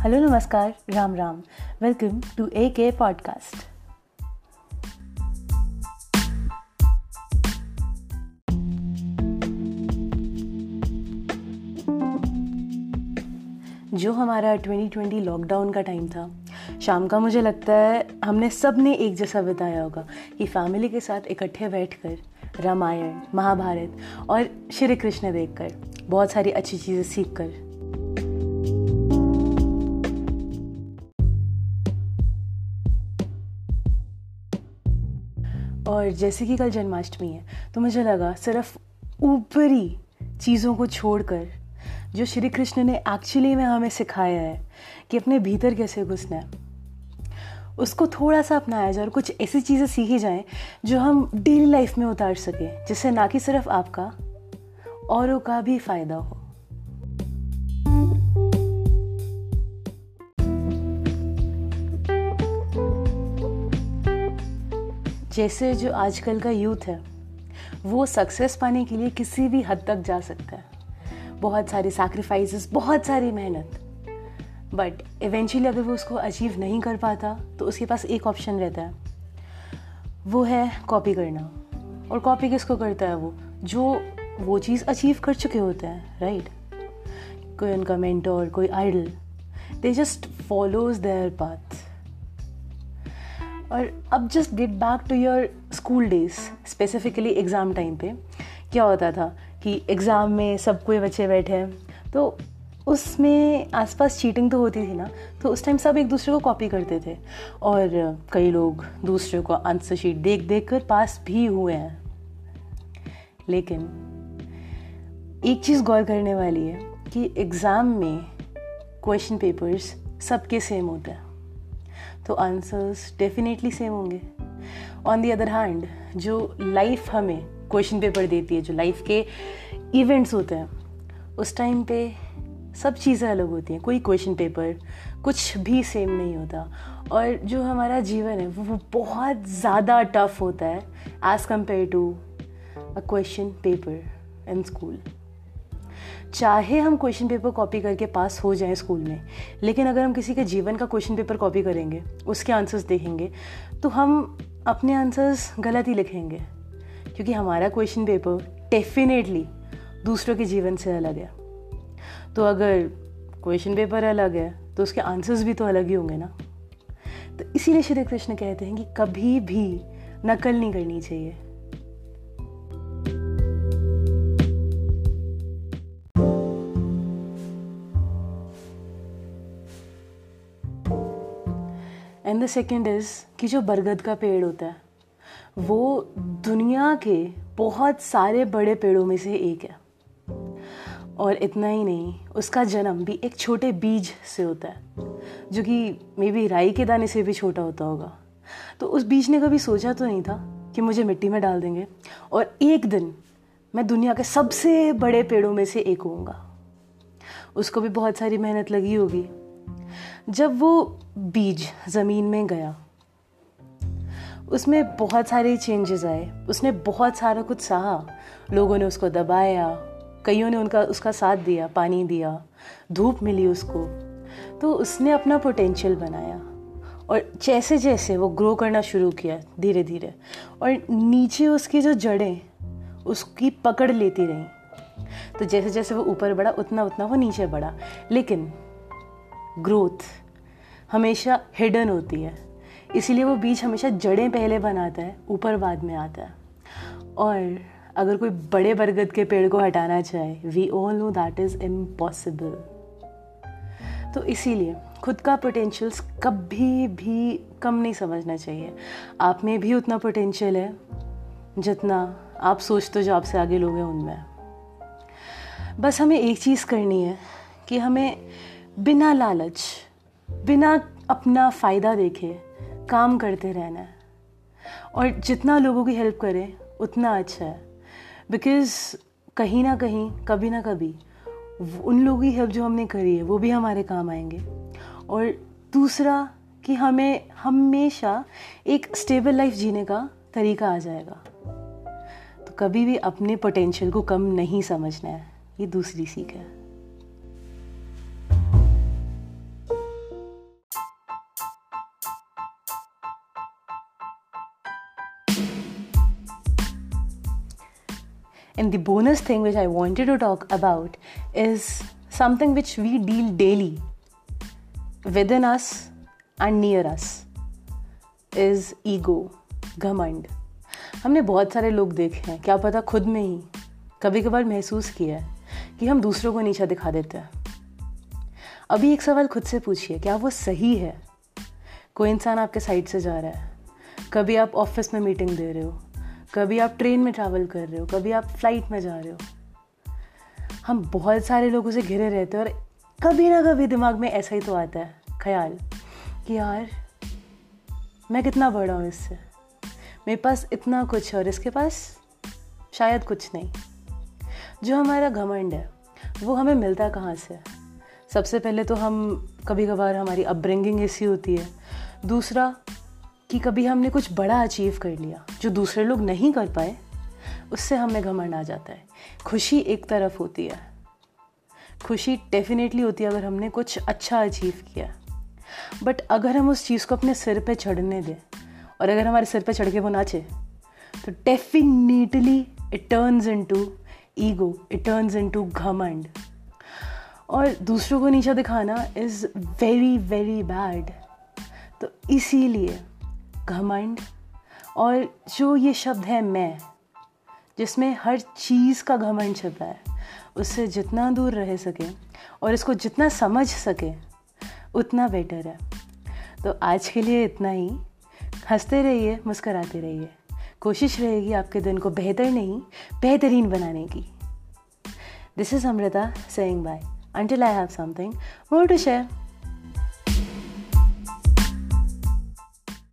Hello, नमस्कार, Ram Ram. Welcome to A K podcast जो हमारा 2020 लॉकडाउन का टाइम था, शाम का मुझे लगता है हमने सबने एक जैसा बिताया होगा कि फैमिली के साथ इकट्ठे बैठकर रामायण, महाभारत और श्री कृष्ण देखकर, बहुत सारी अच्छी चीज़ें सीख कर और जैसे कि कल जन्माष्टमी है तो मुझे लगा सिर्फ़ ऊपरी चीज़ों को छोड़कर, जो श्री कृष्ण ने एक्चुअली में हमें सिखाया है, कि अपने भीतर कैसे घुसना है, उसको थोड़ा सा अपनाया जाए और कुछ ऐसी चीज़ें सीखी जाएँ, जो हम डेली लाइफ में उतार सकें, जिससे ना कि सिर्फ़ आपका, औरों का भी फ़ायदा हो। जैसे जो आजकल का यूथ है, वो सक्सेस पाने के लिए किसी भी हद तक जा सकता है। बहुत सारी सैक्रिफाइसेस बहुत सारी मेहनत। बट इवेंचुअली अगर वो उसको अचीव नहीं कर पाता तो उसके पास एक ऑप्शन रहता है। वो है कॉपी करना। और कॉपी किसको करता है वो? जो वो चीज़ अचीव कर चुके होते हैं राइट right? कोई उनका मेंटोर कोई idol they just follows their path और अब just get back to your school days specifically exam time पे, क्या होता था कि एग्ज़ाम में सब कोई बच्चे बैठे हैं तो उसमें आसपास चीटिंग तो होती थी ना तो उस टाइम सब एक दूसरे को कॉपी करते थे। और कई लोग दूसरे को आंसर शीट देख देख कर पास भी हुए हैं। लेकिन एक चीज़ गौर करने वाली है कि एग्ज़ाम में क्वेश्चन पेपर्स सबके सेम होते हैं। तो आंसर्स डेफिनेटली सेम होंगे। ऑन दी अदर हैंड जो लाइफ हमें क्वेश्चन पेपर देती है, जो लाइफ के इवेंट्स होते हैं, उस टाइम पे सब चीज़ें अलग होती हैं। कोई क्वेश्चन पेपर कुछ भी सेम नहीं होता। और जो हमारा जीवन है, वो बहुत ज़्यादा टफ होता है as compare to a question paper in school चाहे हम क्वेश्चन पेपर कॉपी करके पास हो जाएँ स्कूल में, लेकिन अगर हम किसी के जीवन का क्वेश्चन पेपर कॉपी करेंगे, उसके आंसर्स देखेंगे तो हम अपने आंसर्स गलत ही लिखेंगे, क्योंकि हमारा क्वेश्चन पेपर डेफिनेटली दूसरों के जीवन से अलग है। तो अगर क्वेश्चन पेपर अलग है तो उसके आंसर्स भी तो अलग ही होंगे ना। तो इसीलिए श्री कृष्ण कहते हैं कि कभी भी नकल नहीं करनी चाहिए। एंड द सेकेंड इज़ कि जो बरगद का पेड़ होता है, वो दुनिया के बहुत सारे बड़े पेड़ों में से एक है। और इतना ही नहीं, उसका जन्म भी एक छोटे बीज से होता है, जो कि मे बी राई के दाने से भी छोटा होता होगा। तो उस बीज ने कभी सोचा तो नहीं था कि मुझे मिट्टी में डाल देंगे। और एक दिन मैं दुनिया के सबसे बड़े पेड़ों में से एक होऊँगा। उसको भी बहुत सारी मेहनत लगी होगी। जब वो बीज ज़मीन में गया, उसमें बहुत सारे चेंजेस आए, उसने बहुत सारा कुछ सहा लोगों ने उसको दबाया, कईयों ने उनका, उसका साथ दिया, पानी दिया, धूप मिली उसको। तो उसने अपना पोटेंशियल बनाया और जैसे जैसे वो ग्रो करना शुरू किया धीरे धीरे और नीचे उसकी जो जड़ें, उसकी पकड़ लेती रहीं। तो जैसे जैसे वो ऊपर बढ़ा उतना उतना वो नीचे बढ़ा। लेकिन ग्रोथ हमेशा हिडन होती है। इसीलिए वो बीज हमेशा जड़ें पहले बनाता है, ऊपर बाद में आता है। और अगर कोई बड़े बरगद के पेड़ को हटाना चाहे we all know that is impossible तो इसीलिए खुद का पोटेंशियल्स कभी भी कम नहीं समझना चाहिए। आप में भी उतना पोटेंशियल है, जितना आप सोचते हो जो आपसे आगे लोग हैं उनमें। बस हमें एक चीज़ करनी है कि हमें बिना लालच, बिना अपना फ़ायदा देखे काम करते रहना है। और जितना लोगों की हेल्प करें, उतना अच्छा है। बिकॉज़ कहीं ना कहीं, कभी ना कभी उन लोगों की हेल्प जो हमने करी है, वो भी हमारे काम आएँगे। और दूसरा कि हमें हमेशा एक स्टेबल लाइफ जीने का तरीका आ जाएगा। तो कभी भी अपने पोटेंशियल को कम नहीं समझना है। ये दूसरी सीख है। And the bonus thing which I wanted to talk about is something which we deal daily within us and near us is ego, घमंड हमने बहुत सारे लोग देखे हैं क्या पता खुद में ही कभी कभार महसूस किया है कि हम दूसरों को नीचा दिखा देते हैं। अभी एक सवाल खुद से पूछिए क्या वो सही है? कोई इंसान आपके साइड से जा रहा है कभी आप ऑफ़िस में मीटिंग दे रहे हो कभी आप ट्रेन में ट्रैवल कर रहे हो, कभी आप फ़्लाइट में जा रहे हो। हम बहुत सारे लोगों से घिरे रहते हैं और कभी ना कभी दिमाग में ऐसा ही तो आता है, ख्याल, कि यार, मैं कितना बड़ा हूँ इससे। मेरे पास इतना कुछ है और इसके पास शायद कुछ नहीं। जो हमारा घमंड है, वो हमें मिलता कहाँ से? सबसे पहले तो हम कभी कभार हमारी अपब्रिंगिंग ऐसी होती है। दूसरा कि कभी हमने कुछ बड़ा अचीव कर लिया, जो दूसरे लोग नहीं कर पाए, उससे हमें घमंड आ जाता है। खुशी एक तरफ़ होती है। खुशी डेफिनेटली होती है अगर हमने कुछ अच्छा अचीव किया। बट अगर हम उस चीज़ को अपने सिर पे चढ़ने दें, और अगर हमारे सिर पे चढ़ के वो नाचे तो definitely it turns into ego it turns into घमंड। और दूसरों को नीचा दिखाना इज़ वेरी वेरी बैड तो इसीलिए घमंड और जो ये शब्द है मैं, जिसमें हर चीज़ का घमंड छिपा है, उससे जितना दूर रह सके और इसको जितना समझ सके, उतना बेटर है। तो आज के लिए इतना ही। हँसते रहिए, मुस्कराते रहिए। कोशिश रहेगी आपके दिन को बेहतर नहीं, बेहतरीन बनाने की। This is Amrita saying bye until I have something more to share.